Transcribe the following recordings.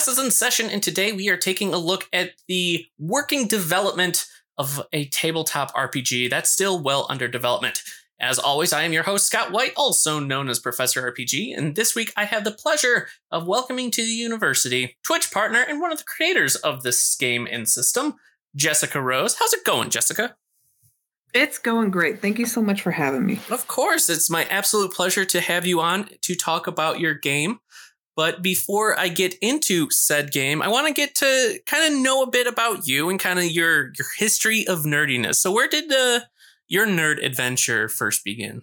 Class is in session, and today we are taking a look at the working development of a tabletop RPG that's still well under development. As always, I am your host, Scott White, also known as Professor RPG, and this week I have the pleasure of welcoming to the university Twitch partner and one of the creators of this game and system, Jessica Rose. How's it going, Jessica? It's going great. Thank you so much for having me. Of course, it's my absolute pleasure to have you on to talk about your game. But before I get into said game, I want to get to kind of know a bit about you and kind of your your history of nerdiness. So, where did uh, your nerd adventure first begin?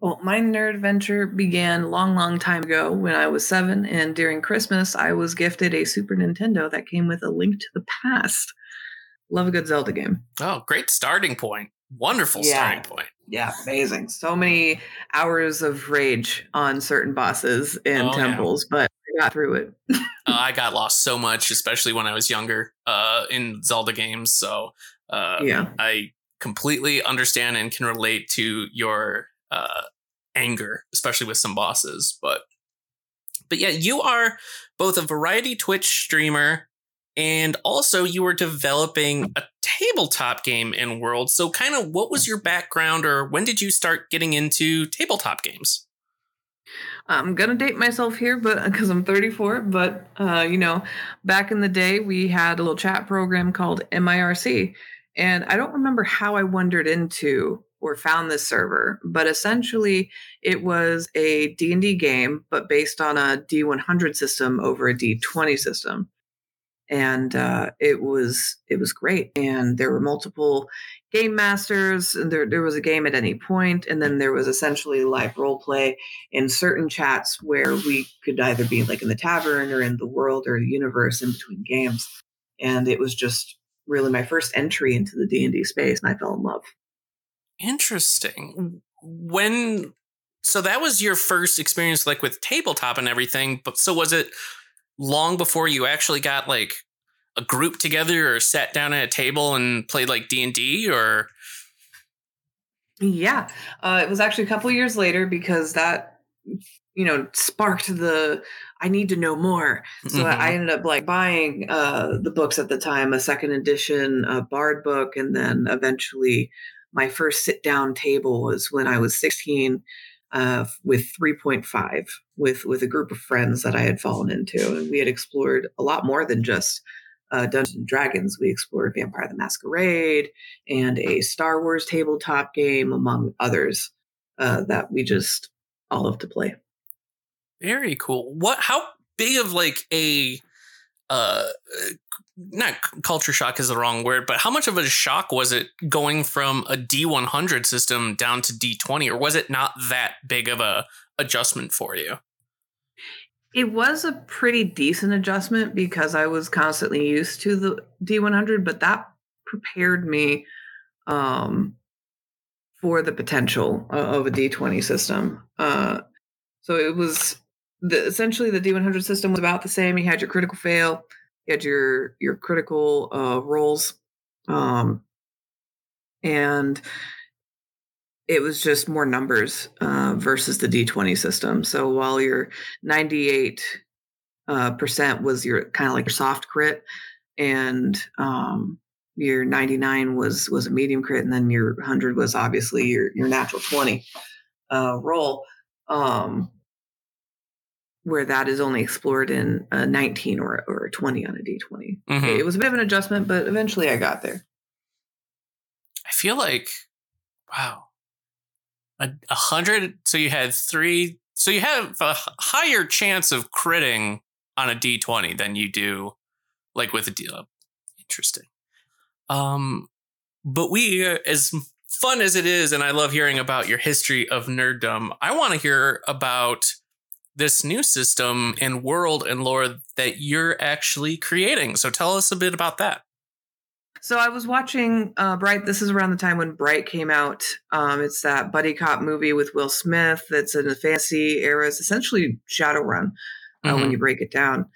Well, my nerd adventure began long, long time ago when I was seven, and during Christmas, I was gifted a Super Nintendo that came with a Link to the Past. Love a good Zelda game. Oh, great starting point! Wonderful yeah. starting point. Yeah, amazing. So many hours of rage on certain bosses and oh, temples, yeah. but I got through it. uh, I got lost so much, especially when I was younger uh, in Zelda games. So uh, yeah, I completely understand and can relate to your uh, anger, especially with some bosses. But but yeah, you are both a variety Twitch streamer and also you were developing a tabletop game in World. So, kind of, what was your background, or when did you start getting into tabletop games? I'm gonna date myself here, but because I'm 34. But uh, you know, back in the day, we had a little chat program called MIRC, and I don't remember how I wandered into or found this server, but essentially it was a D&D game, but based on a D100 system over a D20 system and uh, it was it was great. And there were multiple game masters, and there there was a game at any point, and then there was essentially live role play in certain chats where we could either be like in the tavern or in the world or the universe in between games. And it was just really my first entry into the D and D space, and I fell in love. Interesting. When so that was your first experience like with tabletop and everything, but so was it long before you actually got like a group together or sat down at a table and played like D&D or? Yeah. Uh, it was actually a couple years later because that you know sparked the i need to know more. So mm-hmm. i ended up like buying uh, the books at the time a second edition a bard book and then eventually my first sit down table was when i was 16 uh, with 3.5 with with a group of friends that I had fallen into, and we had explored a lot more than just uh, Dungeons and Dragons. We explored Vampire the Masquerade and a Star Wars tabletop game, among others uh, that we just all love to play. Very cool. What? How big of like a uh not culture shock is the wrong word, but how much of a shock was it going from a D100 system down to D20 or was it not that big of a adjustment for you? It was a pretty decent adjustment because I was constantly used to the D100, but that prepared me um, for the potential of a D20 system. Uh, so it was the, essentially the D100 system was about the same. You had your critical fail, you had your your critical uh, rolls, um, and it was just more numbers uh, versus the D20 system. So while your 98 uh, percent was your kind of like your soft crit, and um, your 99 was was a medium crit, and then your 100 was obviously your your natural 20 uh, roll. Um, where that is only explored in a 19 or, or a 20 on a d20. Mm-hmm. It was a bit of an adjustment, but eventually I got there. I feel like, wow, a, a hundred. So you had three. So you have a higher chance of critting on a d20 than you do, like with a d. Uh, interesting. Um, but we, uh, as fun as it is, and I love hearing about your history of nerddom. I want to hear about this new system and world and lore that you're actually creating. So tell us a bit about that. So I was watching uh, Bright. This is around the time when Bright came out. Um, it's that buddy cop movie with Will Smith. That's in the fantasy era. It's essentially Shadowrun uh, mm-hmm. when you break it down,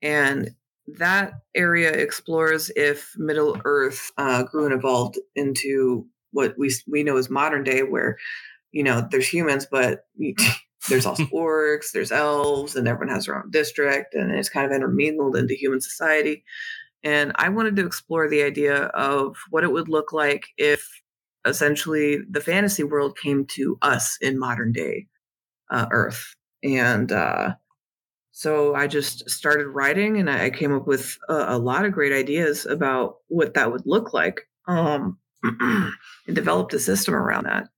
and that area explores if Middle Earth uh, grew and evolved into what we we know as modern day, where you know there's humans, but there's also orcs, there's elves, and everyone has their own district, and it's kind of intermingled into human society. And I wanted to explore the idea of what it would look like if essentially the fantasy world came to us in modern day uh, Earth. And uh, so I just started writing and I came up with a, a lot of great ideas about what that would look like um, and developed a system around that.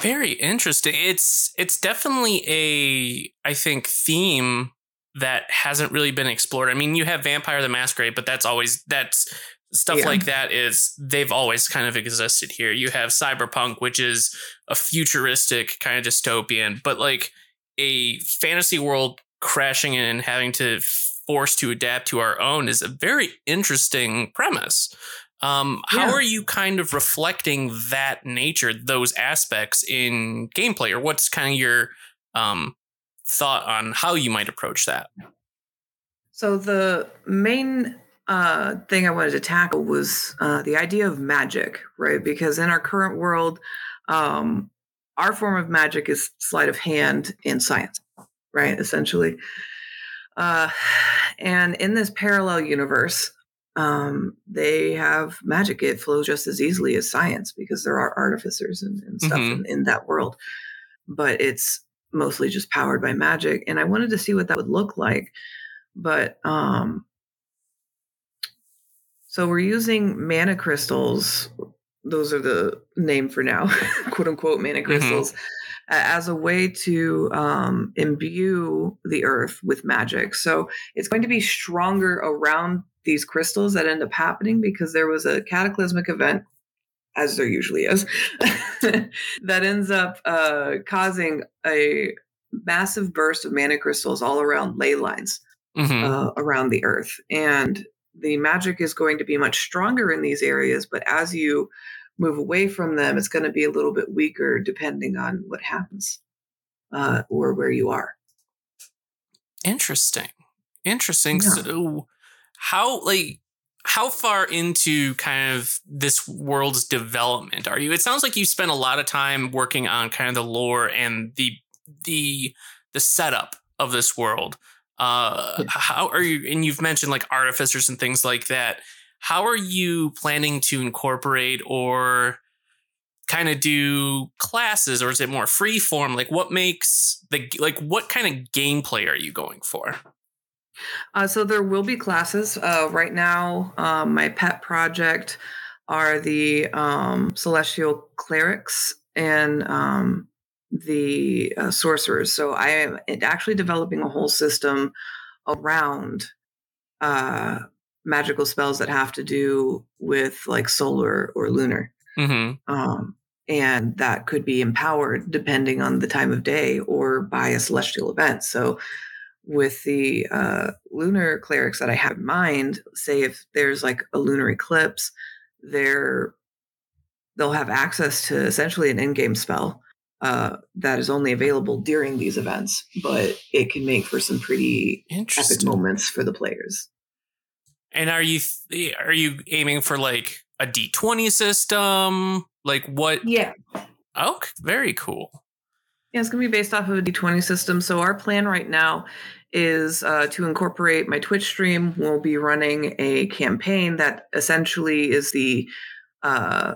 Very interesting. It's it's definitely a I think theme that hasn't really been explored. I mean, you have Vampire the Masquerade, but that's always that's stuff yeah. like that is they've always kind of existed here. You have Cyberpunk, which is a futuristic kind of dystopian, but like a fantasy world crashing in and having to force to adapt to our own is a very interesting premise. Um, how yeah. are you kind of reflecting that nature, those aspects in gameplay, or what's kind of your um, thought on how you might approach that? So the main uh, thing I wanted to tackle was uh, the idea of magic, right? Because in our current world, um, our form of magic is sleight of hand in science, right? Essentially. Uh, and in this parallel universe, um, they have magic. It flows just as easily as science because there are artificers and, and stuff mm-hmm. in, in that world. But it's mostly just powered by magic. And I wanted to see what that would look like. But um, so we're using mana crystals. Those are the name for now, quote unquote, mana mm-hmm. crystals, mm-hmm. as a way to um, imbue the earth with magic. So it's going to be stronger around these crystals that end up happening because there was a cataclysmic event as there usually is, that ends up uh, causing a massive burst of mana crystals all around ley lines mm-hmm. uh, around the earth. And the magic is going to be much stronger in these areas, but as you move away from them, it's going to be a little bit weaker depending on what happens uh, or where you are. Interesting. Interesting. Yeah. So, how, like, how far into kind of this world's development are you? It sounds like you spent a lot of time working on kind of the lore and the the the setup of this world. Uh, how are you? And you've mentioned like artificers and things like that. How are you planning to incorporate or kind of do classes, or is it more free form? Like, what makes the like what kind of gameplay are you going for? Uh, so there will be classes. Uh, right now, um, my pet project are the um, celestial clerics and um, the uh, sorcerers. So I am actually developing a whole system around uh, magical spells that have to do with like solar or lunar. Mm-hmm. Um, and that could be empowered depending on the time of day or by a celestial event. So with the uh, lunar clerics that I have in mind, say if there's like a lunar eclipse, they're they'll have access to essentially an in-game spell uh, that is only available during these events, but it can make for some pretty epic moments for the players. And are you are you aiming for like a D twenty system? Like what? Yeah. Oh, very cool. Yeah, it's going to be based off of a D20 system. So our plan right now is uh, to incorporate my Twitch stream. We'll be running a campaign that essentially is the uh,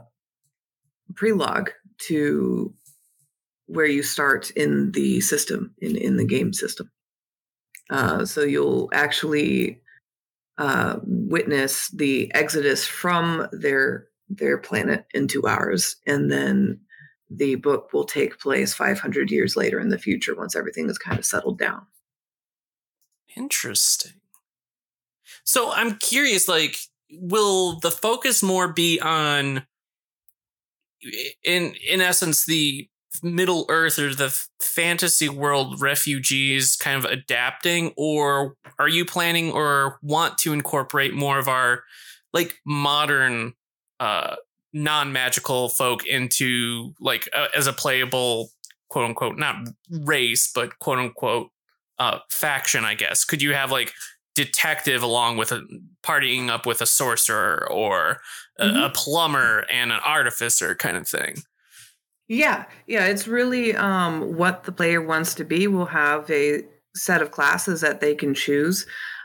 prologue to where you start in the system, in, in the game system. Uh, so you'll actually uh, witness the exodus from their their planet into ours, and then the book will take place 500 years later in the future once everything is kind of settled down. Interesting. So I'm curious, like, will the focus more be on, in in essence, the Middle Earth or the fantasy world refugees kind of adapting, or are you planning or want to incorporate more of our like modern uh non-magical folk into like uh, as a playable quote unquote not race but quote unquote uh faction i guess could you have like detective along with a partying up with a sorcerer or a, mm-hmm. a plumber and an artificer kind of thing yeah, yeah, it's really um, what the player wants to be. We'll have a set of classes that they can choose.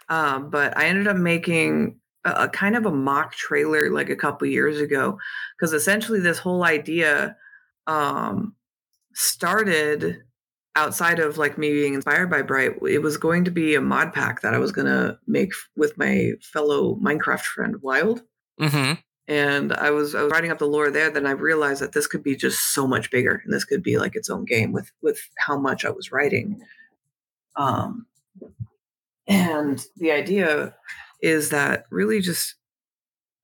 Um, but I ended up making a, a, kind of a mock trailer like a couple years ago because essentially this whole idea um, started outside of like me being inspired by Bright. It was going to be a mod pack that I was going to make with my fellow Minecraft friend Wild. Mm-hmm and I was I was writing up the lore there. Then I realized that this could be just so much bigger, and this could be like its own game with with how much I was writing. Um, and the idea is that really just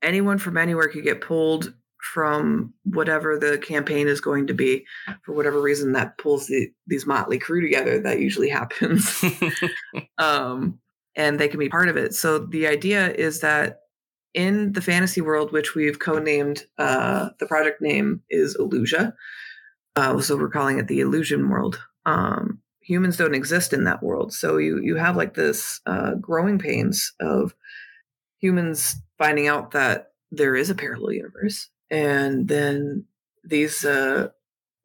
anyone from anywhere could get pulled from whatever the campaign is going to be for whatever reason that pulls the, these motley crew together that usually happens um, and they can be part of it so the idea is that in the fantasy world, which we've codenamed, uh, the project name is Illusia. Uh, so we're calling it the Illusion world. Um, humans don't exist in that world. So you you have like this uh, growing pains of humans finding out that there is a parallel universe, and then these uh,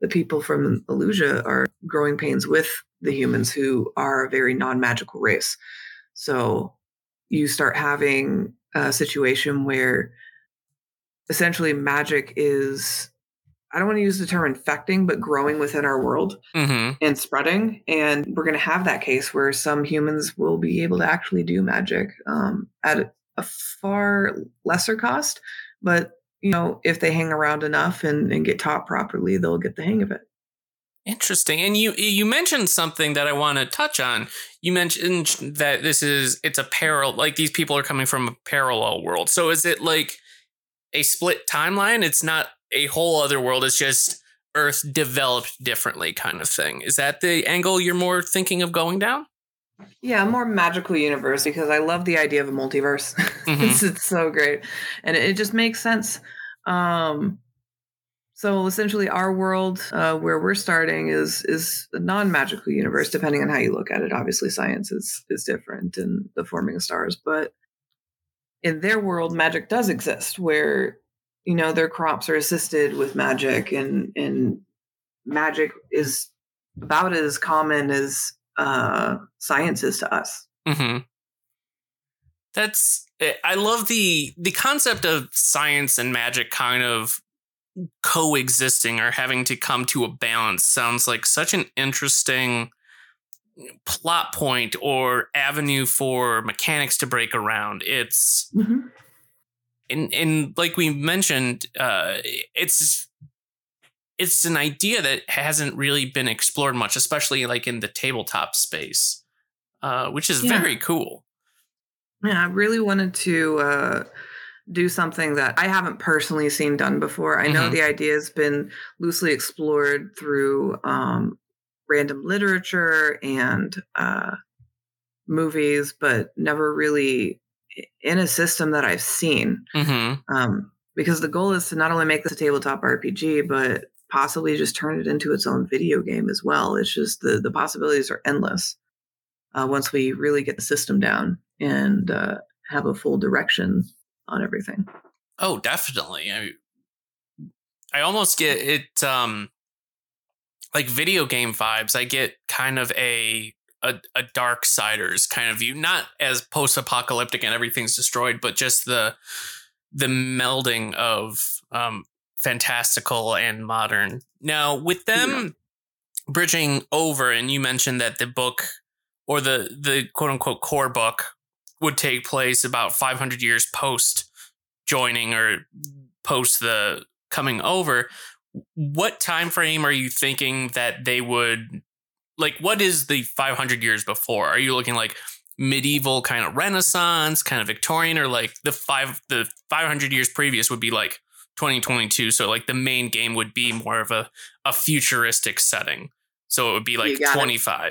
the people from Illusia are growing pains with the humans who are a very non magical race. So you start having a situation where essentially magic is I don't want to use the term infecting, but growing within our world mm-hmm. and spreading. And we're going to have that case where some humans will be able to actually do magic um, at a far lesser cost. But, you know, if they hang around enough and, and get taught properly, they'll get the hang of it. Interesting. And you you mentioned something that I want to touch on. You mentioned that this is it's a parallel like these people are coming from a parallel world. So is it like a split timeline? It's not a whole other world. It's just Earth developed differently kind of thing. Is that the angle you're more thinking of going down? Yeah, more magical universe because I love the idea of a multiverse. Mm-hmm. it's, it's so great. And it, it just makes sense. Um so essentially, our world, uh, where we're starting, is is a non-magical universe. Depending on how you look at it, obviously, science is is different in the forming of stars. But in their world, magic does exist, where you know their crops are assisted with magic, and and magic is about as common as uh, science is to us. Mm-hmm. That's eh, I love the the concept of science and magic kind of coexisting or having to come to a balance sounds like such an interesting plot point or avenue for mechanics to break around. It's mm-hmm. And and like we mentioned, uh, it's it's an idea that hasn't really been explored much, especially like in the tabletop space, uh, which is yeah. very cool. Yeah, I really wanted to uh, do something that I haven't personally seen done before. I know mm-hmm. the idea has been loosely explored through um, random literature and uh, movies, but never really in a system that I've seen. Mm-hmm. Um, because the goal is to not only make this a tabletop RPG, but possibly just turn it into its own video game as well. It's just the the possibilities are endless uh, once we really get the system down and uh, have a full direction on everything. Oh, definitely. I, I almost get it um like video game vibes. I get kind of a a, a Darksiders kind of view, not as post apocalyptic and everything's destroyed, but just the the melding of um fantastical and modern. Now, with them yeah. bridging over, and you mentioned that the book or the the quote unquote core book would take place about 500 years post joining or post the coming over what time frame are you thinking that they would like what is the 500 years before are you looking like medieval kind of renaissance kind of victorian or like the five the 500 years previous would be like 2022. So like the main game would be more of a, a futuristic setting. So it would be like 25.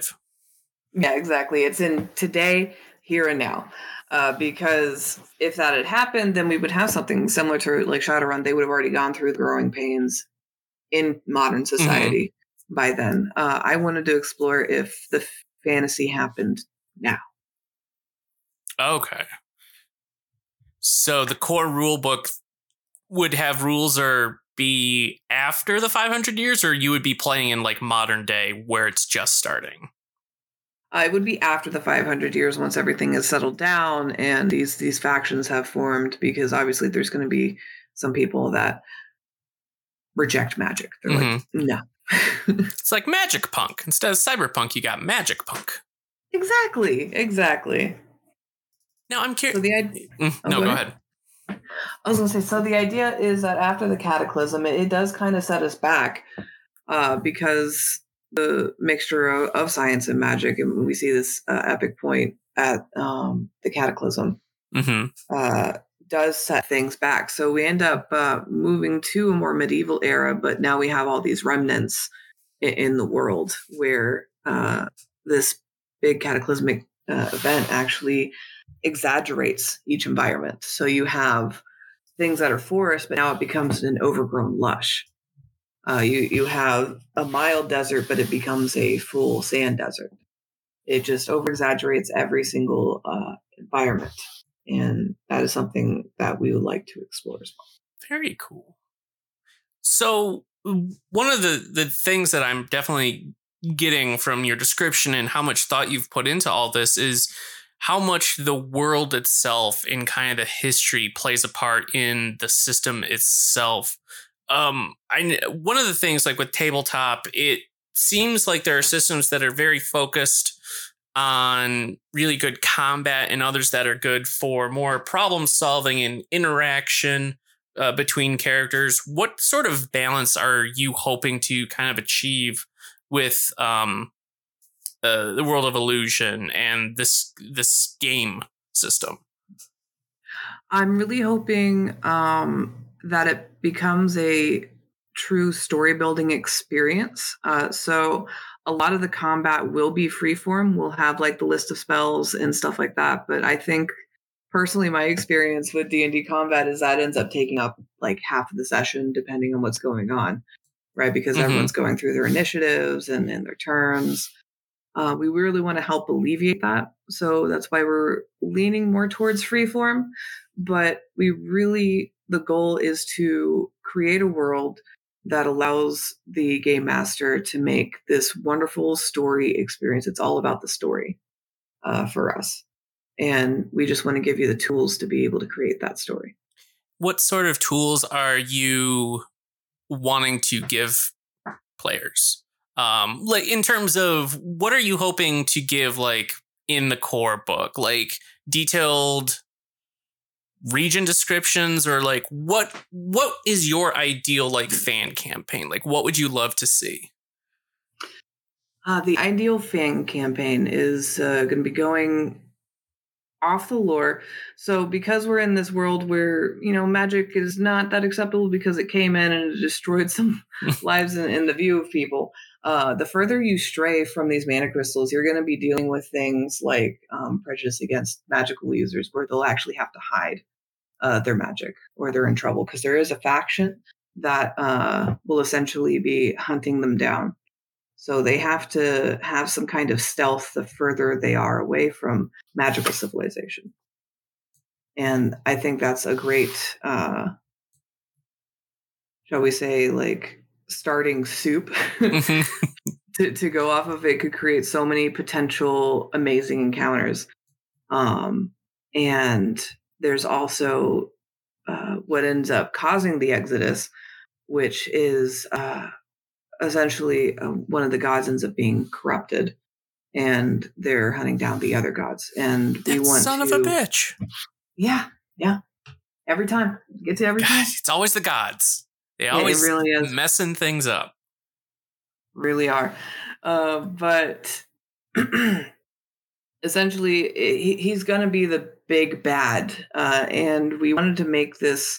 It. Yeah, exactly. It's in today, here and now. Uh, because if that had happened, then we would have something similar to like Shadowrun. They would have already gone through the growing pains in modern mm-hmm. society mm-hmm. By then. Uh, I wanted to explore if the fantasy happened now. Okay. So the core rule book would have rules or be after the 500 years, or you would be playing in like modern day where it's just starting? Uh, it would be after the 500 years once everything is settled down and these these factions have formed because obviously there's going to be some people that reject magic they're mm-hmm. like no it's like magic punk instead of cyberpunk you got magic punk exactly exactly now i'm curious so the idea mm, oh, no go, go ahead. ahead. i was going to say so the idea is that after the cataclysm it, it does kind of set us back uh, because the mixture of, of, science and magic, and we see this uh, epic point at um, the Cataclysm, mm-hmm. uh, does set things back. So we end up uh, moving to a more medieval era, but now we have all these remnants in, in the world where uh, this big cataclysmic uh, event actually exaggerates each environment. So you have things that are forest, but now it becomes an overgrown lush. Uh, you you have a mild desert, but it becomes a full sand desert. It just over exaggerates every single uh, environment, and that is something that we would like to explore as well. Very cool. So one of the the things that I'm definitely getting from your description and how much thought you've put into all this is how much the world itself and kind of the history plays a part in the system itself um i one of the things like with tabletop it seems like there are systems that are very focused on really good combat and others that are good for more problem solving and interaction uh, between characters what sort of balance are you hoping to kind of achieve with um uh, the world of illusion and this this game system i'm really hoping um that it becomes a true story building experience. Uh, so a lot of the combat will be freeform. We'll have like the list of spells and stuff like that. But I think personally, my experience with D and D combat is that ends up taking up like half of the session, depending on what's going on, right? Because mm-hmm. everyone's going through their initiatives and, and their turns. Uh, we really want to help alleviate that. So that's why we're leaning more towards freeform. But we really the goal is to create a world that allows the game master to make this wonderful story experience. It's all about the story uh, for us. And we just want to give you the tools to be able to create that story. What sort of tools are you wanting to give players? Um, like in terms of what are you hoping to give like in the core book? Like detailed region descriptions or like what what is your ideal like fan campaign? Like what would you love to see? Uh, the ideal fan campaign is uh, going to be going off the lore. So because we're in this world where you know magic is not that acceptable because it came in and it destroyed some lives in, in, the view of people uh, the further you stray from these mana crystals you're going to be dealing with things like um, prejudice against magical users where they'll actually have to hide uh, their magic or they're in trouble because there is a faction that uh, will essentially be hunting them down. So they have to have some kind of stealth the further they are away from magical civilization. And I think that's a great, uh, shall we say, like starting soup mm-hmm. to, to go off of. It could create so many potential amazing encounters. Um, and there's also uh, what ends up causing the exodus, which is uh, essentially uh, one of the gods ends up being corrupted, and they're hunting down the other gods. And we that want son to, of a bitch. Yeah, yeah. Every time get to every time. It's always the gods. They yeah, always really is. messing things up. Really are, uh, but. essentially he, he's going to be the big bad uh, and we wanted to make this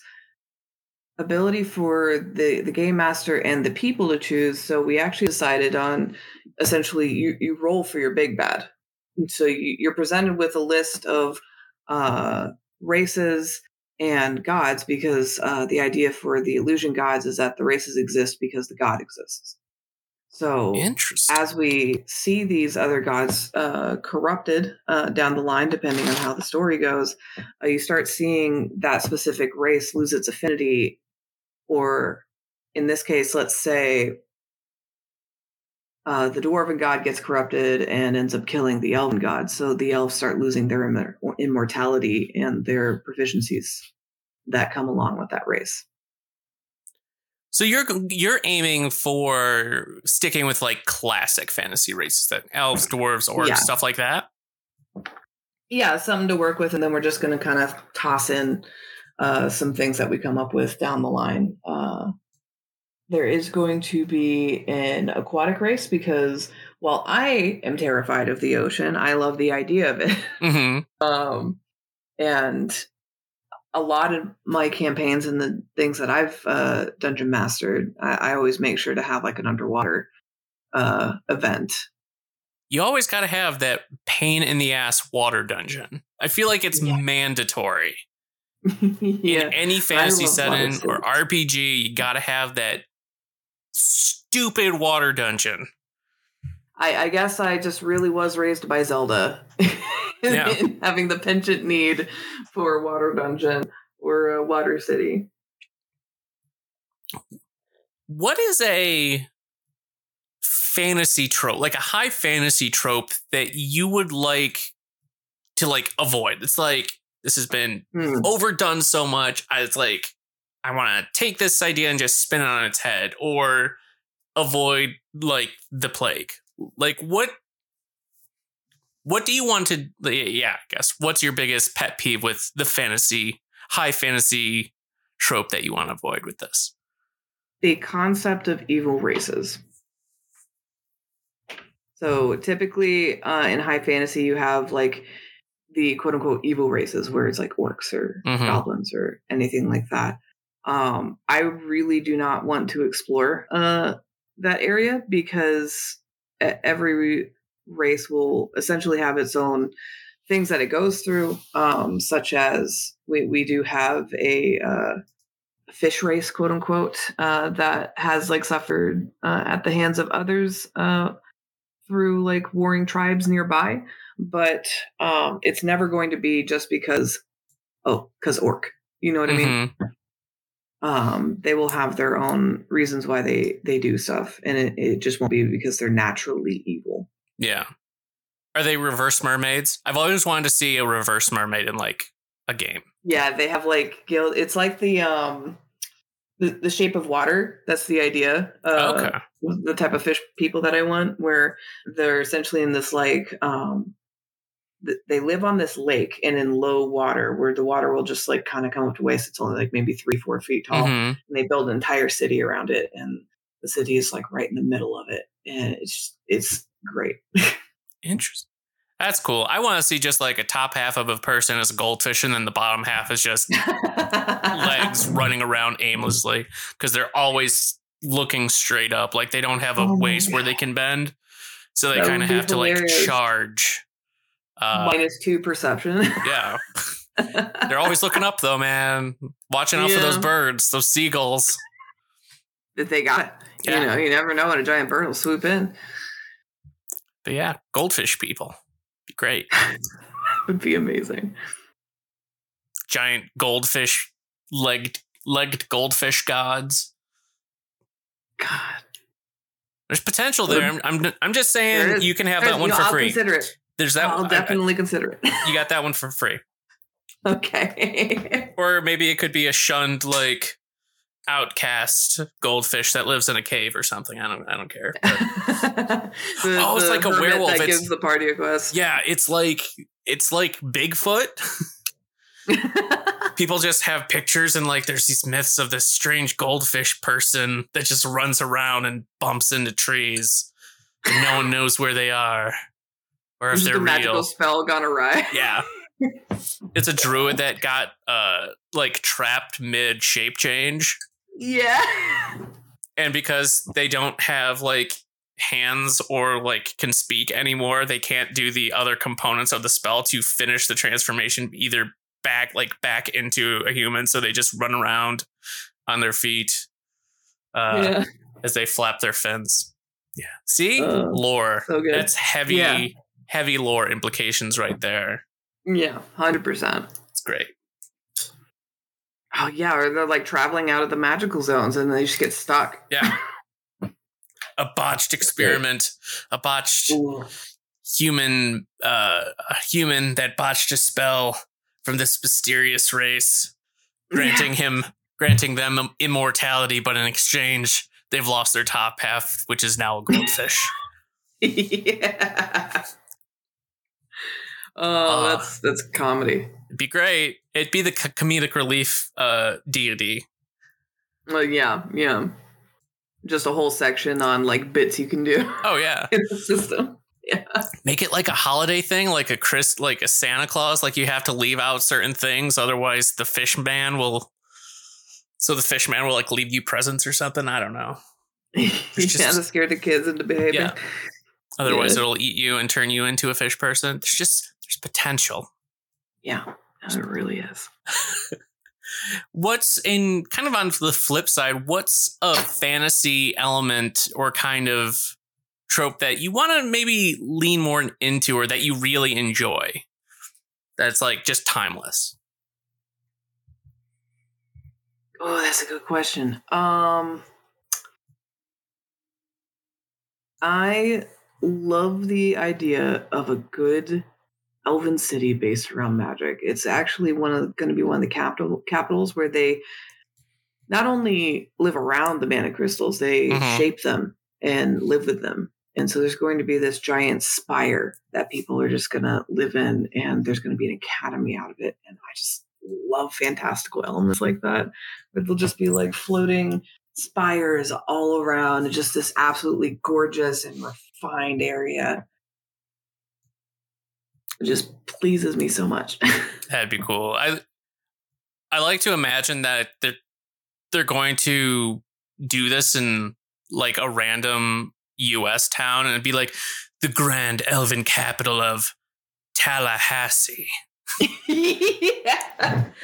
ability for the the game master and the people to choose. So we actually decided on essentially you you roll for your big bad. And so you, you're presented with a list of uh, races and gods because uh, the idea for the illusion gods is that the races exist because the god exists. So as we see these other gods uh, corrupted uh, down the line, depending on how the story goes, uh, you start seeing that specific race lose its affinity, or in this case, let's say uh, the dwarven god gets corrupted and ends up killing the elven god. So the elves start losing their immor- immortality and their proficiencies that come along with that race. So you're you're aiming for sticking with like classic fantasy races, that elves, dwarves, orcs, Yeah. stuff like that. yeah something to work with and then we're just going to kind of toss in uh, some things that we come up with down the line uh, there is going to be an aquatic race because while i am terrified of the ocean i love the idea of it hmm um, and a lot of my campaigns and the things that i've uh, dungeon mastered I, I always make sure to have like an underwater uh, event You always got to have that pain in the ass water dungeon. I feel like it's Yeah. mandatory yeah in any fantasy setting or RPG. You got to have that stupid water dungeon. I, I guess I just really was raised by Zelda, Yeah. in having the penchant need for a water dungeon or a water city. What is a fantasy trope, like a high fantasy trope that you would like to like avoid? It's like this has been Hmm. overdone so much. I- It's like I want to take this idea and just spin it on its head, or avoid like the plague. Like what? What do you want to? Yeah, I guess. What's your biggest pet peeve with the fantasy, high fantasy trope that you want to avoid with this? The concept of evil races. So typically uh, in high fantasy, you have like the quote unquote evil races where it's like orcs or Mhm. goblins or anything like that. Um, I really do not want to explore uh, that area because every race will essentially have its own things that it goes through, um, such as we, we do have a uh, fish race, quote unquote, uh, that has like suffered uh, at the hands of others uh, through like warring tribes nearby. But um, it's never going to be just because, oh, because orc. You know what I mean? Mhm. um, they will have their own reasons why they they do stuff, and it, it just won't be because they're naturally evil. Yeah. Are they reverse mermaids? I've always wanted to see a reverse mermaid in like a game. Yeah, they have like guild. It's like the um, the, the shape of water. That's the idea. Uh, okay. The type of fish people that I want, where they're essentially in this like um, th- they live on this lake and in low water, where the water will just like kind of come up to waist. It's only like maybe three four feet tall. Mhm. and they build an entire city around it and the city is like right in the middle of it and it's it's great Interesting. That's cool. I want to see just like a top half of a person as a goldfish, and then the bottom half is just legs running around aimlessly because they're always looking straight up. Like they don't have a Oh waist where they can bend, so they kind of have to like charge. Uh, minus two perception yeah, they're always looking up though, man. Watching out for those birds, those seagulls. that they got Yeah. you know you never know when a giant bird will swoop in But yeah, goldfish people, be great. would be amazing Giant goldfish legged legged goldfish gods. god There's potential there. I'm I'm, I'm just saying you can have that one for i'll free. consider it There's that. i'll I- I- definitely consider it you got that one for free. okay Or maybe it could be a shunned like outcast goldfish that lives in a cave or something. I don't I don't care. The- Oh, it's like a werewolf. that It's- gives the party a quest Yeah, it's like it's like Bigfoot. People just have pictures and like there's these myths of this strange goldfish person that just runs around and bumps into trees. And no one knows where they are. Or if they're a magical real. spell gone awry Yeah. It's a druid that got uh like trapped mid shape change Yeah. and because they don't have like hands or like can speak anymore, they can't do the other components of the spell to finish the transformation either back like back into a human so they just run around on their feet uh yeah. as they flap their fins. Yeah. See? Uh, lore. so good. That's heavy Yeah. heavy lore implications right there. Yeah. Hundred percent. It's great. Oh yeah, or they're like traveling out of the magical zones and they just get stuck. Yeah. a botched experiment, a botched Ooh. human uh a human that botched a spell from this mysterious race, granting him granting them immortality, but in exchange they've lost their top half, which is now a goldfish. yeah. Oh, Ah. that's that's comedy. It'd be great. It'd be the comedic relief uh deity. Well, yeah, yeah. Just a whole section on like bits you can do Oh yeah. in the system. Yeah. Make it like a holiday thing, like a Chris like a Santa Claus, like you have to leave out certain things, otherwise the fish man will so the fish man will like leave you presents or something. I don't know. yeah, just- to scare the kids into behaving. Yeah. Otherwise, Yeah. it'll eat you and turn you into a fish person. There's just there's potential. Yeah, it really is. What's in kind of on the flip side? What's a fantasy element or kind of trope that you want to maybe lean more into, or that you really enjoy? That's like just timeless. Oh, that's a good question. Um I love the idea of a good elven city based around magic. It's actually one of going to be one of the capital capitals where they not only live around the mana crystals, they Mhm. shape them and live with them. And so there's going to be this giant spire that people are just going to live in, and there's going to be an academy out of it. And I just love fantastical elements like that. Where they'll just be like floating spires all around, just this absolutely gorgeous and refined area. It just pleases me so much. That'd be cool. I I like to imagine that they're they're going to do this in like a random U.S. town, and it'd be like the grand elven capital of Tallahassee. yeah.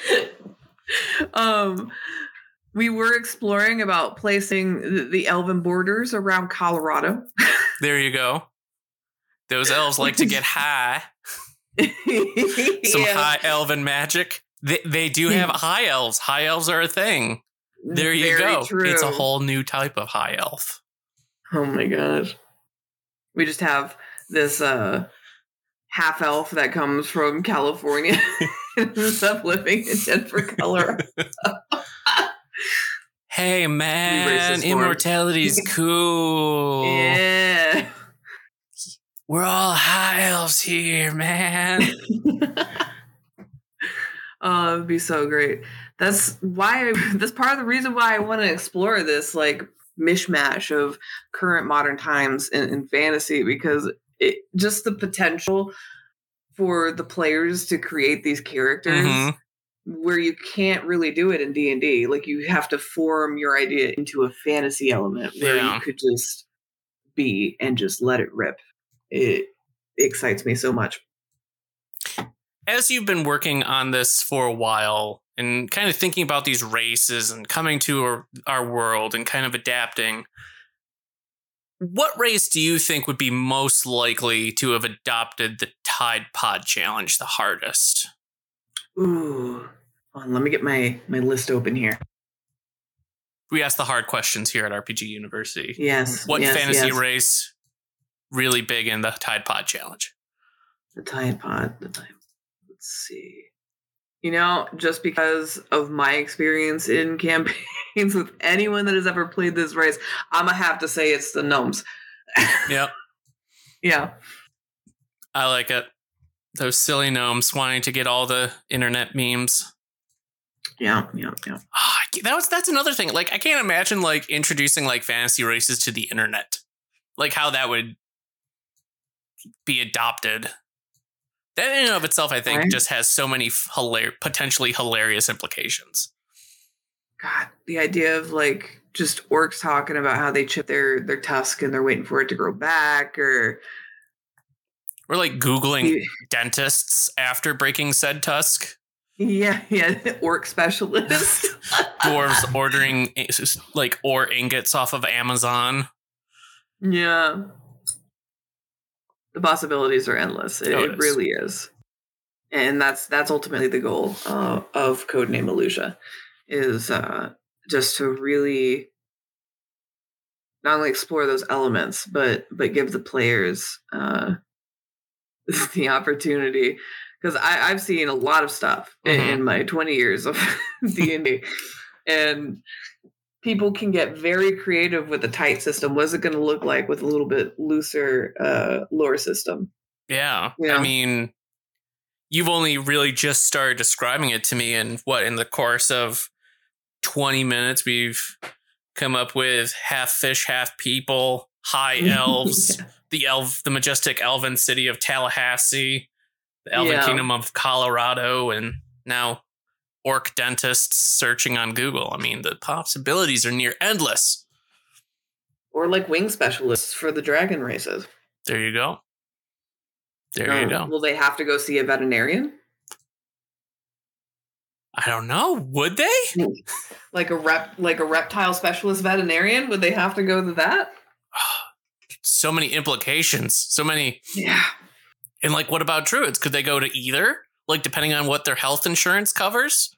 Um, we were exploring about placing the, the elven borders around Colorado. There you go. Those elves like to get high. Some Yeah. high elven magic. They, they do have high elves. High elves are a thing. There you Very go. True. It's a whole new type of high elf. Oh my gosh. We just have this uh half elf that comes from California and ends up living in Denver, Colorado. Hey man, him. immortality's cool. Yeah. We're all high elves here, man. Oh, it'd be so great. That's why that's part of the reason why I want to explore this like mishmash of current modern times and, in fantasy because it just the potential for the players to create these characters Mhm. where you can't really do it in D&D. Like you have to form your idea into a fantasy element where Yeah. you could just be and just let it rip. It excites me so much. As you've been working on this for a while and kind of thinking about these races and coming to our, our world and kind of adapting, what race do you think would be most likely to have adopted the Tide Pod Challenge the hardest? Ooh. Hold on, let me get my my list open here. We ask the hard questions here at RPG University. Yes. What yes, fantasy yes. race really big in the Tide Pod Challenge? The Tide Pod. The Tide. Let's see. You know, just because of my experience in campaigns with anyone that has ever played this race, I'm gonna have to say it's the gnomes. Yep. Yeah. I like it. Those silly gnomes wanting to get all the internet memes. Yeah. Yeah. Yeah. Ah, that was that's another thing. Like I can't imagine like introducing like fantasy races to the internet. Like how that would be adopted. That in and of itself, I think, Right. just has so many hilar- potentially hilarious implications. God, the idea of like just orcs talking about how they chip their their tusk and they're waiting for it to grow back, or We're like Googling dentists after breaking said tusk. yeah, yeah, orc specialist. Dwarves ordering eh, like ore ingots off of Amazon. yeah, the possibilities are endless. It, Oh, it really is, and that's that's ultimately the goal uh, of Codename Illusia, is uh, just to really not only explore those elements, but but give the players uh, the opportunity. Because I've seen a lot of stuff in, Mhm. in my twenty years of D and D, and people can get very creative with a tight system. What's it going to look like with a little bit looser uh, lore system? Yeah. Yeah. I mean, you've only really just started describing it to me, and what in the course of 20 minutes, we've come up with half fish, half people, high elves, the elf, the majestic elven city of Tallahassee, the elven Yeah. kingdom of Colorado, and now orc dentists searching on Google. I mean, the possibilities are near endless. or like wing specialists for the dragon races. There you go. There you Um, go. Will they have to go see a veterinarian? I don't know. Would they? Like a rep, like a reptile specialist veterinarian? Would they have to go to that? so many implications so many Yeah. and like what about druids could they go to either like depending on what their health insurance covers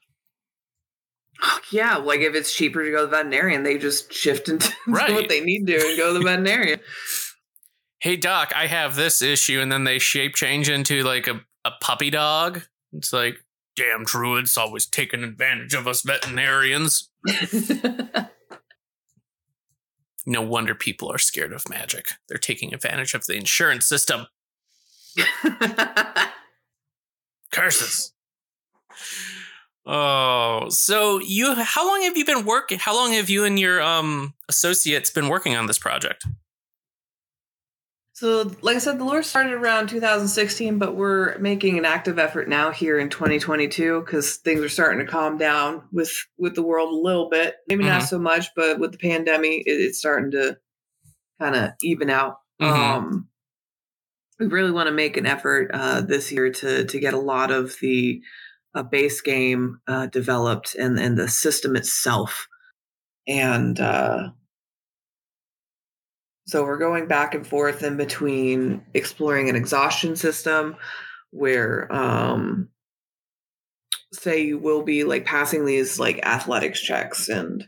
Yeah, like if it's cheaper to go to the veterinarian, they just shift into Right. what they need to and go to the veterinarian. hey doc i have this issue and then they shape change into like a, a puppy dog. It's like damn druids always taking advantage of us veterinarians. No wonder people are scared of magic. They're taking advantage of the insurance system. Curses oh so you how long have you been working how long have you and your um associates been working on this project so, like I said, the lore started around 2016, but we're making an active effort now here in 2022 because things are starting to calm down with with the world a little bit. Maybe not Mhm. so much, but with the pandemic, it, it's starting to kind of even out. Mhm. Um, we really want to make an effort uh, this year to to get a lot of the uh, base game uh, developed and and the system itself, and uh, so we're going back and forth in between exploring an exhaustion system where um say you will be like passing these like athletics checks and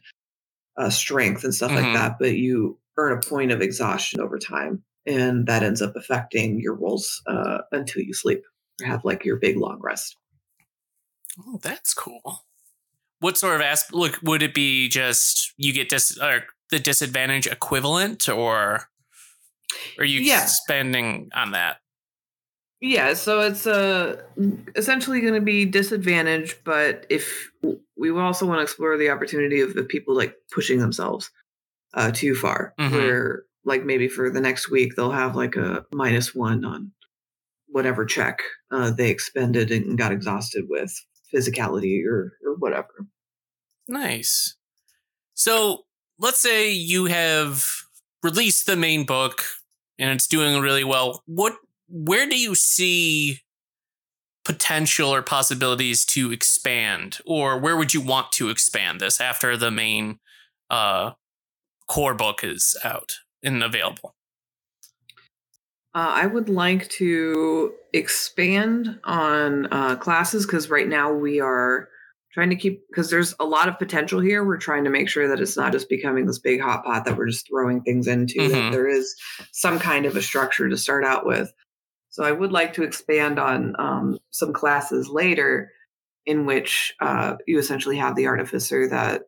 uh, strength and stuff Mhm. like that, but you earn a point of exhaustion over time, and that ends up affecting your rolls uh, until you sleep or have like your big long rest. Oh, that's cool. What sort of aspect? Look, would it be just you get dis or the disadvantage equivalent, or are you Yeah. spending on that? Yeah, so it's uh, essentially going to be disadvantage, but if we also want to explore the opportunity of the people like pushing themselves uh, too far, Mhm. where like maybe for the next week they'll have like a minus one on whatever check uh, they expended and got exhausted with physicality or or whatever. Nice. So let's say you have released the main book and it's doing really well. What, where do you see potential or possibilities to expand, or where would you want to expand this after the main uh, core book is out and available? Uh, I would like to expand on uh, classes because right now we are trying to keep because there's a lot of potential here. We're trying to make sure that it's not just becoming this big hot pot that we're just throwing things into. Mhm. That there is some kind of a structure to start out with. So I would like to expand on um, some classes later, in which uh, you essentially have the artificer that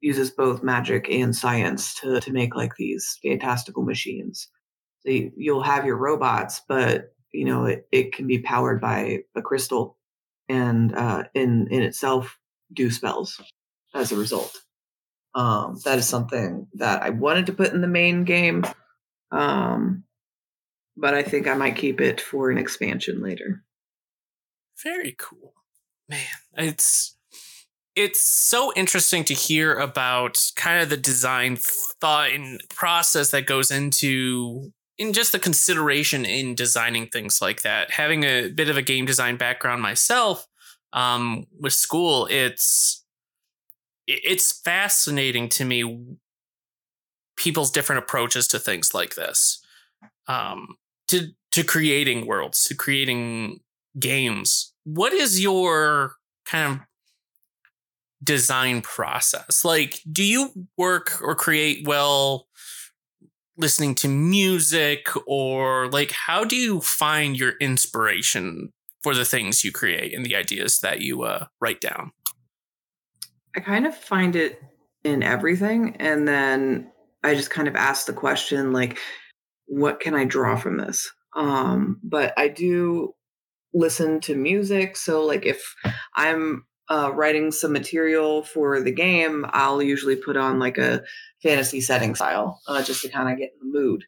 uses both magic and science to to make like these fantastical machines. So you, you'll have your robots, but you know it, it can be powered by a crystal, and uh, in in itself do spells as a result. Um, that is something that I wanted to put in the main game, um, but I think I might keep it for an expansion later. Very cool. Man, it's it's so interesting to hear about kind of the design thought and process that goes into in just the consideration in designing things like that. Having a bit of a game design background myself, um, with school, it's it's fascinating to me people's different approaches to things like this, um, to to creating worlds, to creating games. What is your kind of design process? Like, do you work or create well listening to music or like how do you find your inspiration for the things you create and the ideas that you uh, write down? I kind of find it in everything. And then I just kind of ask the question, like, what can I draw from this? Um, but I do listen to music. So, like, if I'm uh, writing some material for the game, I'll usually put on like a fantasy setting style uh, just to kind of get in the mood.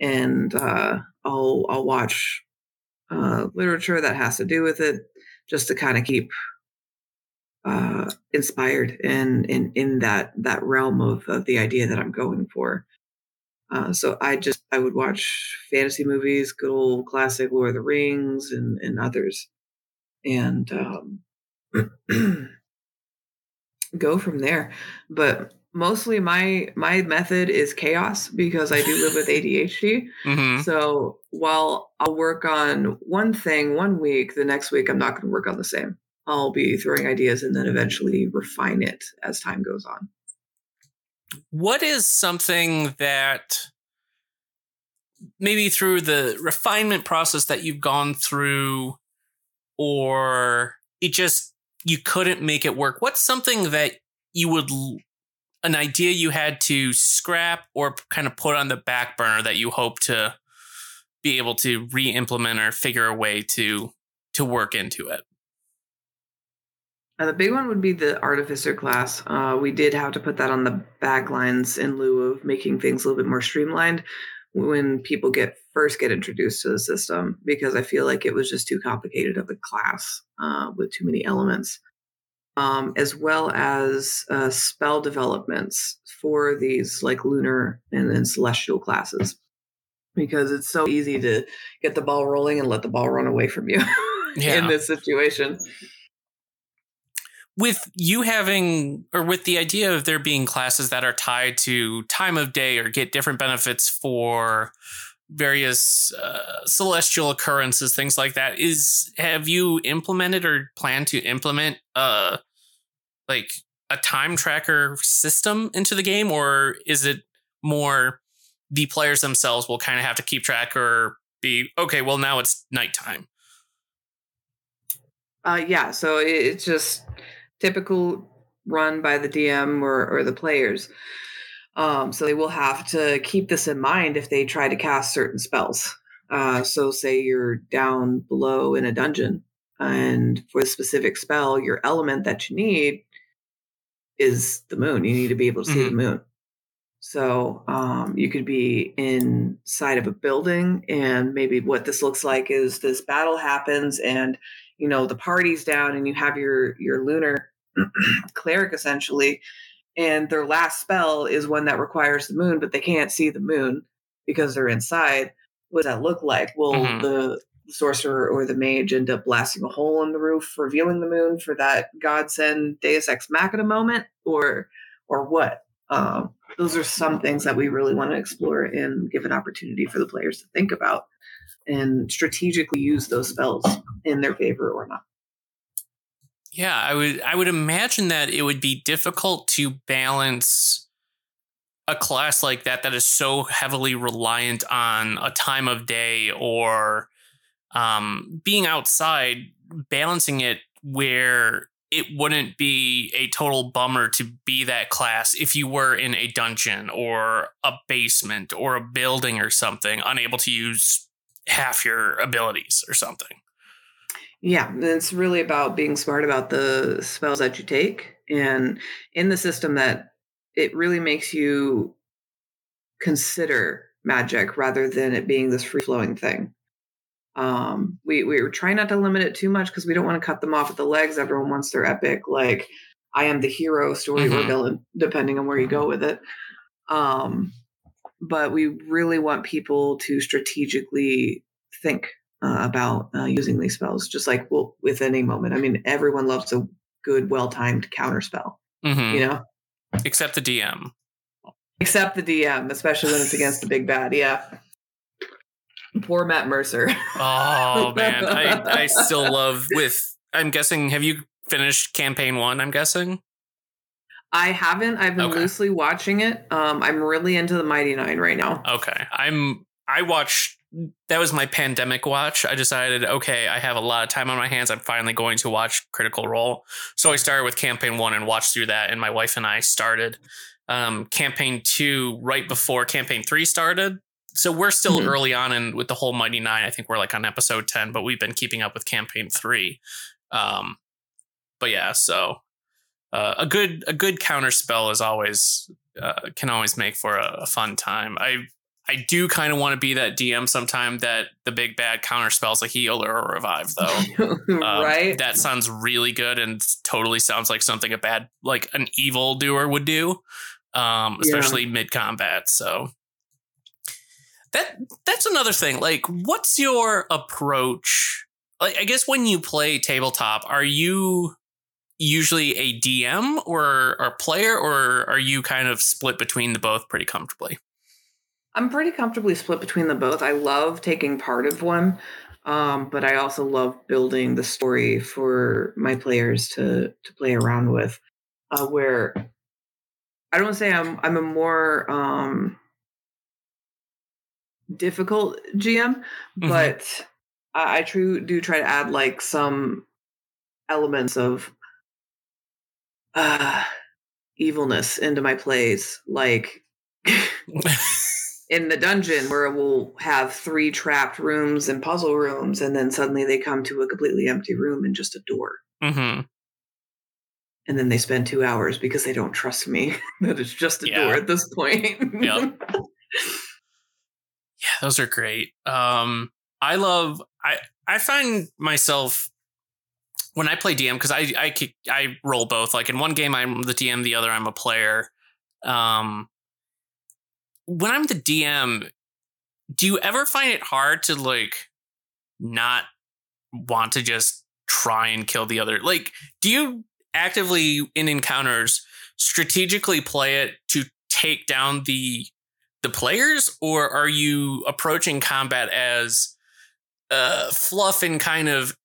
And uh, I'll I'll watch uh, literature that has to do with it, just to kind of keep uh, inspired and in, in, in that that realm of, of the idea that I'm going for. Uh, so I just I would watch fantasy movies, good old classic Lord of the Rings, and and others, and um, go from there. But mostly my my method is chaos because I do live with ADHD. Mm-hmm. So while I'll work on one thing one week, the next week I'm not going to work on the same. I'll be throwing ideas and then eventually refine it as time goes on. What is something that maybe through the refinement process that you've gone through or it just you couldn't make it work? What's something that you would an idea you had to scrap or kind of put on the back burner that you hope to be able to re-implement or figure a way to to work into it? Uh, the big one would be the artificer class. Uh, we did have to put that on the back lines in lieu of making things a little bit more streamlined when people get first get introduced to the system because I feel like it was just too complicated of a class uh, with too many elements um, as well as uh, spell developments for these like lunar and then celestial classes because it's so easy to get the ball rolling and let the ball run away from you yeah. in this situation with you having or with the idea of there being classes that are tied to time of day or get different benefits for various uh, celestial occurrences things like that is have you implemented or plan to implement uh like a time tracker system into the game, or is it more the players themselves will kind of have to keep track or be okay? Well, now it's nighttime. Uh, yeah, so it's just typical run by the DM or, or the players. Um, so they will have to keep this in mind if they try to cast certain spells. Uh, so, say you're down below in a dungeon, and for a specific spell, your element that you need is the moon. You need to be able to see mm-hmm. the moon. So um, you could be inside of a building, and maybe what this looks like is this battle happens, and you know the party's down, and you have your your lunar cleric essentially, and their last spell is one that requires the moon, but they can't see the moon because they're inside. What does that look like? Will mm-hmm. the sorcerer or the mage end up blasting a hole in the roof, revealing the moon for that godsend Deus Ex Machina moment, or or what? Um, those are some things that we really want to explore and give an opportunity for the players to think about and strategically use those spells in their favor or not. Yeah, I would I would imagine that it would be difficult to balance a class like that that is so heavily reliant on a time of day or um, being outside, balancing it where it wouldn't be a total bummer to be that class if you were in a dungeon or a basement or a building or something, unable to use half your abilities or something. Yeah, it's really about being smart about the spells that you take and in the system that it really makes you consider magic rather than it being this free flowing thing. Um, we we were trying not to limit it too much because we don't want to cut them off at the legs. Everyone wants their epic like I am the hero story or Mhm. villain, depending on where you go with it. Um, but we really want people to strategically think uh, about uh, using these spells, just like well, with any moment. I mean, everyone loves a good, well timed counter spell, Mhm. you know, Except the DM. except the DM, especially when it's against the big bad. Yeah. Poor Matt Mercer. Oh man, I I still love with. I'm guessing. Have you finished campaign one? I'm guessing. I haven't. I've been Okay. loosely watching it. Um, I'm really into the Mighty Nein right now. Okay, I'm. I watched. That was my pandemic watch. I decided, okay, I have a lot of time on my hands. I'm finally going to watch Critical Role. So I started with campaign one and watched through that. And my wife and I started um, campaign two right before campaign three started. So we're still Mhm. early on in with the whole Mighty Nein. I think we're like on episode ten, but we've been keeping up with campaign three. Um, but yeah, so uh, a good a good counter spell is always uh, can always make for a, a fun time. I I do kind of want to be that DM sometime that the big bad counter spells a heal or a revive though. Um, right? That sounds really good and totally sounds like something a bad like an evil doer would do. Um, Yeah. especially mid combat. So that that's another thing. Like, what's your approach? Like, I guess when you play tabletop, are you usually a DM or a player, or are you kind of split between the both pretty comfortably? I'm pretty comfortably split between the both. I love taking part of one, um, but I also love building the story for my players to to play around with. Uh, where I don't say I'm I'm a more um, difficult GM, Mhm. but I, I true do try to add like some elements of uh, evilness into my plays, like in the dungeon where we'll have three trapped rooms and puzzle rooms, and then suddenly they come to a completely empty room and just a door. hmm And then they spend two hours because they don't trust me that it's just a Yeah. door at this point. Yep. Yeah, those are great. Um, I love. I I find myself when I play DM because I I I roll both. Like in one game, I'm the DM, the other I'm a player. Um, when I'm the DM, do you ever find it hard to like not want to just try and kill the other? Like, do you actively in encounters strategically play it to take down the the players, or are you approaching combat as uh, fluff and kind of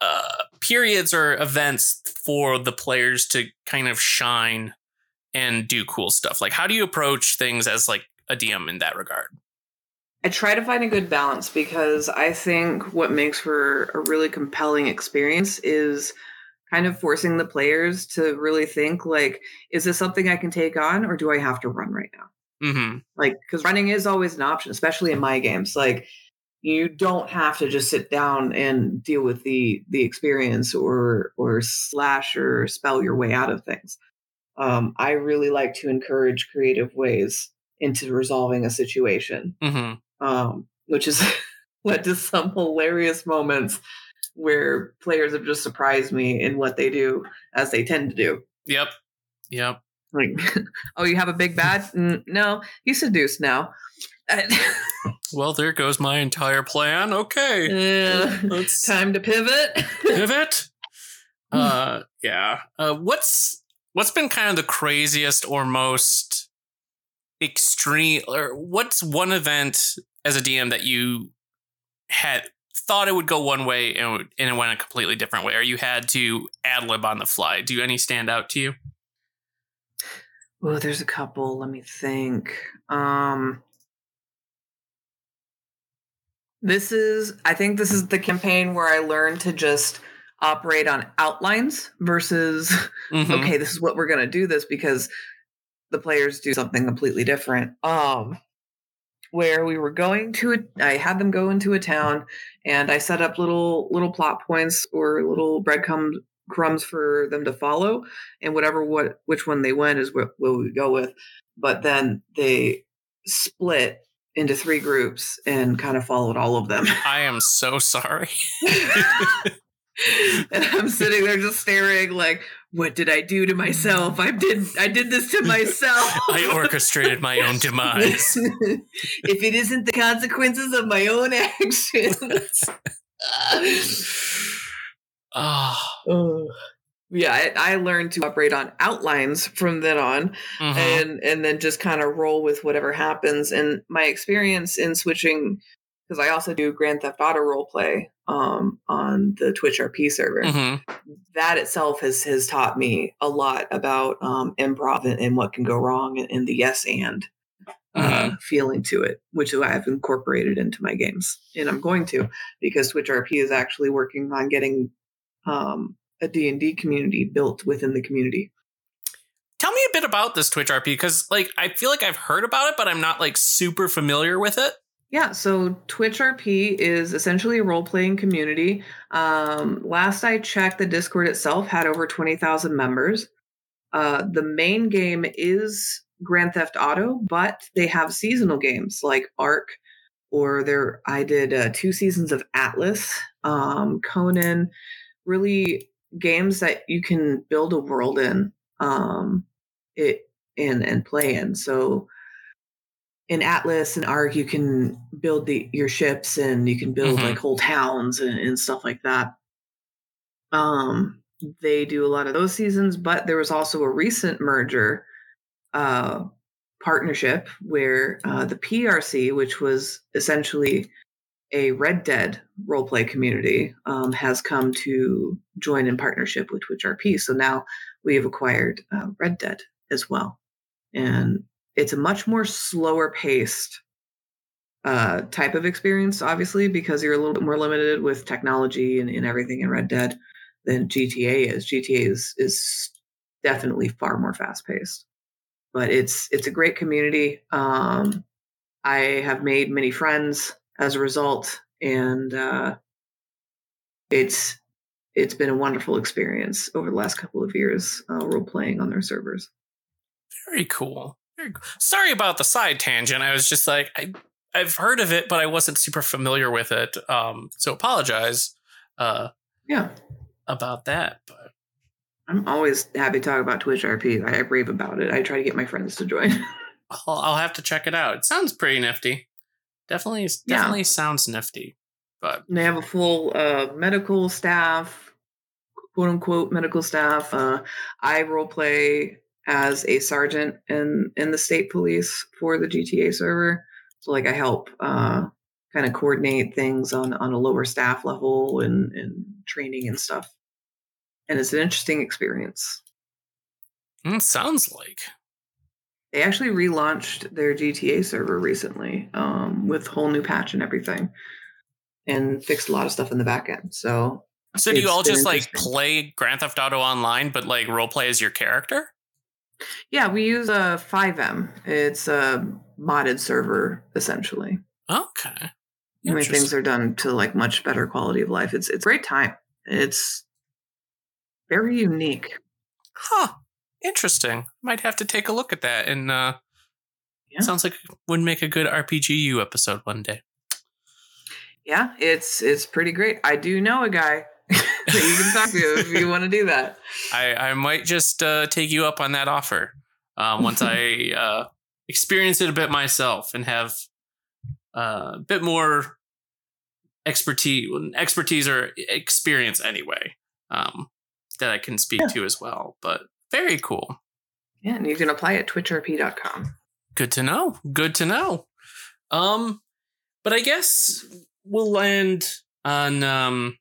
uh, periods or events for the players to kind of shine and do cool stuff? Like, how do you approach things as like a DM in that regard? I try to find a good balance because I think what makes for a really compelling experience is kind of forcing the players to really think like, is this something I can take on or do I have to run right now? Mm-hmm. like because running is always an option especially in my games like you don't have to just sit down and deal with the the experience or or slash or spell your way out of things um i really like to encourage creative ways into resolving a situation Mm-hmm. um which has led to some hilarious moments where players have just surprised me in what they do as they tend to do Yep. Yep. like oh you have a big bad Mm, no he's seduced now Well, there goes my entire plan. Okay. Yeah. Let's Time to pivot. pivot. Uh, yeah. Uh, what's what's been kind of the craziest or most extreme, or what's one event as a DM that you had thought it would go one way and, it- went a completely different way, or you had to ad lib on the fly? Do any stand out to you? oh, there's a couple. Let me think. Um This is I think this is the campaign where I learned to just operate on outlines versus Mhm. okay, this is what we're going to do this because the players do something completely different. Um where we were going to a, I had them go into a town and I set up little little plot points or little breadcrumbs crumbs for them to follow and whatever what which one they went is what, what we go with but then they split into three groups and kind of followed all of them I am so sorry. and I'm sitting there just staring like, what did I do to myself? I did I did this to myself. I orchestrated my own demise. if it isn't the consequences of my own actions. oh. Yeah, I, I, learned to operate on outlines from then on mm-hmm. and and then just kind of roll with whatever happens. And my experience in switching because I also do Grand Theft Auto role play um, on the Twitch RP server. Mm-hmm. That itself has has taught me a lot about um, improv and, and, what can go wrong and, and the yes and uh, mm-hmm. feeling to it, which is I've incorporated into my games, and I'm going to because Twitch RP is actually working on getting um, a D and D community built within the community. Tell me a bit about this Twitch RP because, like, I feel like I've heard about it, but I'm not like super familiar with it. Yeah, so Twitch RP is essentially a role playing community. Um, last I checked, the Discord itself had over 20,000 members. Uh, the main game is Grand Theft Auto, but they have seasonal games like Ark, or there I did uh, two seasons of Atlas, um, Conan, really games that you can build a world in um, it and and play in. So in Atlas and Ark, you can build the your ships and you can build mm-hmm. like whole towns and, and, stuff like that. Um, they do a lot of those seasons, but there was also a recent merger uh, partnership where uh, the PRC, which was essentially a Red Dead roleplay community, um, has come to join in partnership with Twitch RP. So now we have acquired uh, Red Dead as well, and it's a much more slower paced uh, type of experience, obviously, because you're a little bit more limited with technology and, and everything in Red Dead than GTA is. GTA is is definitely far more fast paced, but it's it's a great community. Um, I have made many friends as a result, and uh, it's it's been a wonderful experience over the last couple of years uh, role playing on their servers. Very cool. Sorry about the side tangent. I was just like, I, I've heard of it, but I wasn't super familiar with it. Um, so apologize. Uh, yeah, about that. But I'm always happy to talk about Twitch RP. I rave about it. I try to get my friends to join. I'll, I'll have to check it out. It sounds pretty nifty. Definitely, definitely yeah. sounds nifty. But they have a full uh, medical staff, quote unquote medical staff. Uh, I role play as a sergeant in in the state police for the GTA server. So like I help uh, kind of coordinate things on on a lower staff level and and training and stuff. And it's an interesting experience. It mm, sounds like they actually relaunched their GTA server recently um, with whole new patch and everything, and fixed a lot of stuff in the back end. So, so do you all just like play Grand Theft Auto Online, but like role play as your character? Yeah, we use a FiveM. It's a modded server essentially. Okay. I mean, things are done to like much better quality of life. It's it's great time. It's very unique. Huh. Interesting. Might have to take a look at that. And uh yeah. sounds like would make a good RPGU episode one day. Yeah, it's it's pretty great. I do know a guy you can talk to if you want to do that. I, I might just uh, take you up on that offer um, once I uh, experience it a bit myself and have uh, a bit more expertise, expertise or experience anyway um, that I can speak yeah. to as well. But very cool. Yeah, and you can apply at twitchrp.com. Good to know. Good to know. Um, but I guess we'll land on um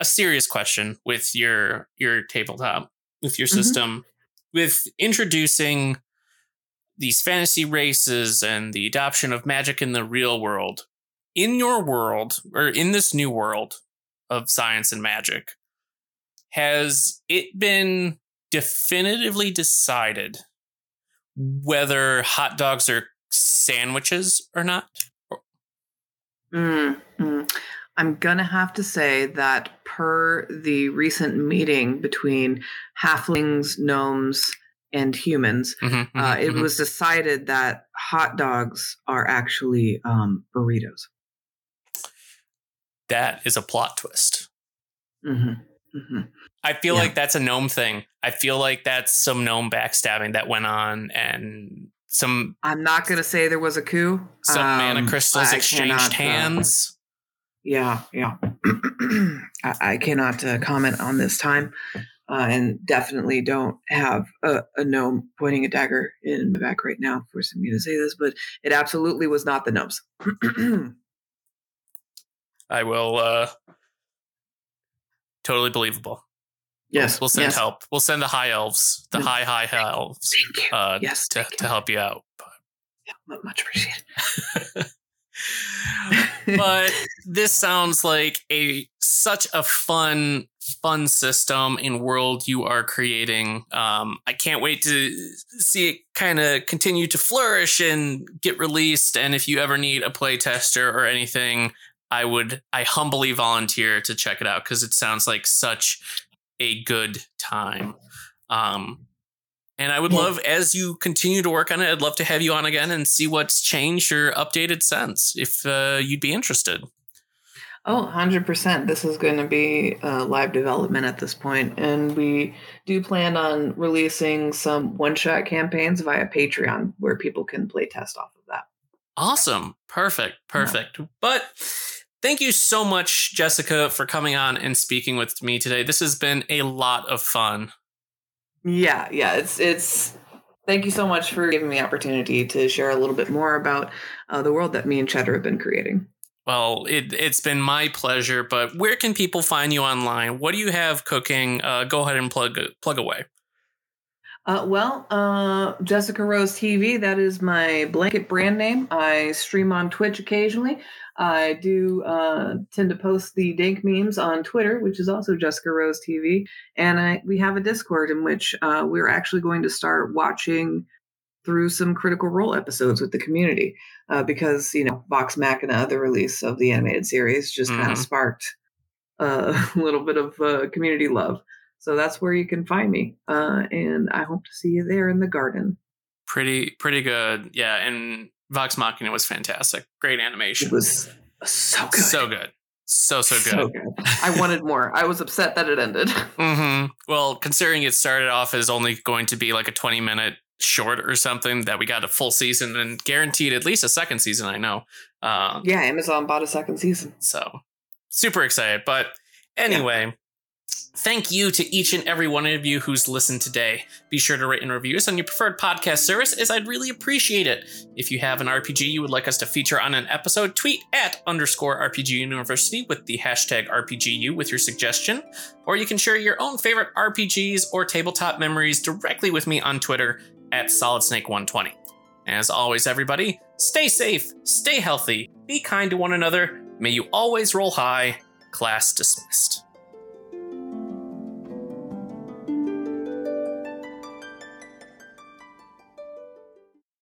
a serious question with your your tabletop with your mm-hmm. system with introducing these fantasy races and the adoption of magic in the real world in your world or in this new world of science and magic has it been definitively decided whether hot dogs are sandwiches or not mm-hmm. I'm going to have to say that per the recent meeting between halflings, gnomes, and humans, mm-hmm, mm-hmm, uh, it mm-hmm. was decided that hot dogs are actually um, burritos. That is a plot twist. hmm hmm I feel Yeah. like that's a gnome thing. I feel like that's some gnome backstabbing that went on and some I'm not going to say there was a coup. some mana Um, crystals I exchanged cannot, uh, hands. Yeah, yeah. I, I cannot uh, comment on this time, uh, and definitely don't have a, a gnome pointing a dagger in my back right now. Forcing me to say this, but it absolutely was not the gnomes. I will uh totally believable. yes, We'll send yes. help. We'll send the high elves, the Mm. high high high elves Thank you. uh yes, to, to help you out. Yeah, much appreciated. but this sounds like a such a fun fun system and world you are creating. Um i can't wait to see it kind of continue to flourish and get released. And if you ever need a play tester or anything i would i humbly volunteer to check it out because it sounds like such a good time. Um and I would Yeah. love, as you continue to work on it, I'd love to have you on again and see what's changed or updated since, if uh, you'd be interested. Oh, 100%. This is going to be uh, live development at this point, And we do plan on releasing some one shot campaigns via Patreon where people can play test off of that. Awesome. Perfect. Perfect. But thank you so much, Jessica, for coming on and speaking with me today. This has been a lot of fun. Yeah, yeah. It's, it's, thank you so much for giving me the opportunity to share a little bit more about uh, the world that me and Cheddar have been creating. Well, it, it's been my pleasure, but where can people find you online? What do you have cooking? Uh, go ahead and plug plug away. Uh, well, uh, Jessica Rose TV, that is my blanket brand name. I stream on Twitch occasionally. I do uh, tend to post the dank memes on Twitter, which is also Jessica Rose TV. And I, we have a Discord in which uh, we're actually going to start watching through some Critical Role episodes with the community uh, because, you know, Vox Machina, the release of the animated series, just kind Mhm. of sparked uh, a little bit of uh, community love. So that's where you can find me. Uh, and I hope to see you there in the garden. Pretty pretty good. Yeah, and Vox Machina was fantastic. Great animation. It was so good. so good. So so good. So good. I wanted more. I was upset that it ended. hmm Well, considering it started off as only going to be like a 20 minute short or something, that we got a full season and guaranteed at least a second season, I know. Uh, yeah, Amazon bought a second season. so super excited. But anyway, thank you to each and every one of you who's listened today. Be sure to rate and review us on your preferred podcast service, as I'd really appreciate it. If you have an RPG you would like us to feature on an episode, tweet at underscore RPG University with the hashtag RPGU with your suggestion, or you can share your own favorite RPGs or tabletop memories directly with me on Twitter at SolidSnake120. As always, everybody, stay safe, stay healthy, be kind to one another. May you always roll high. Class dismissed.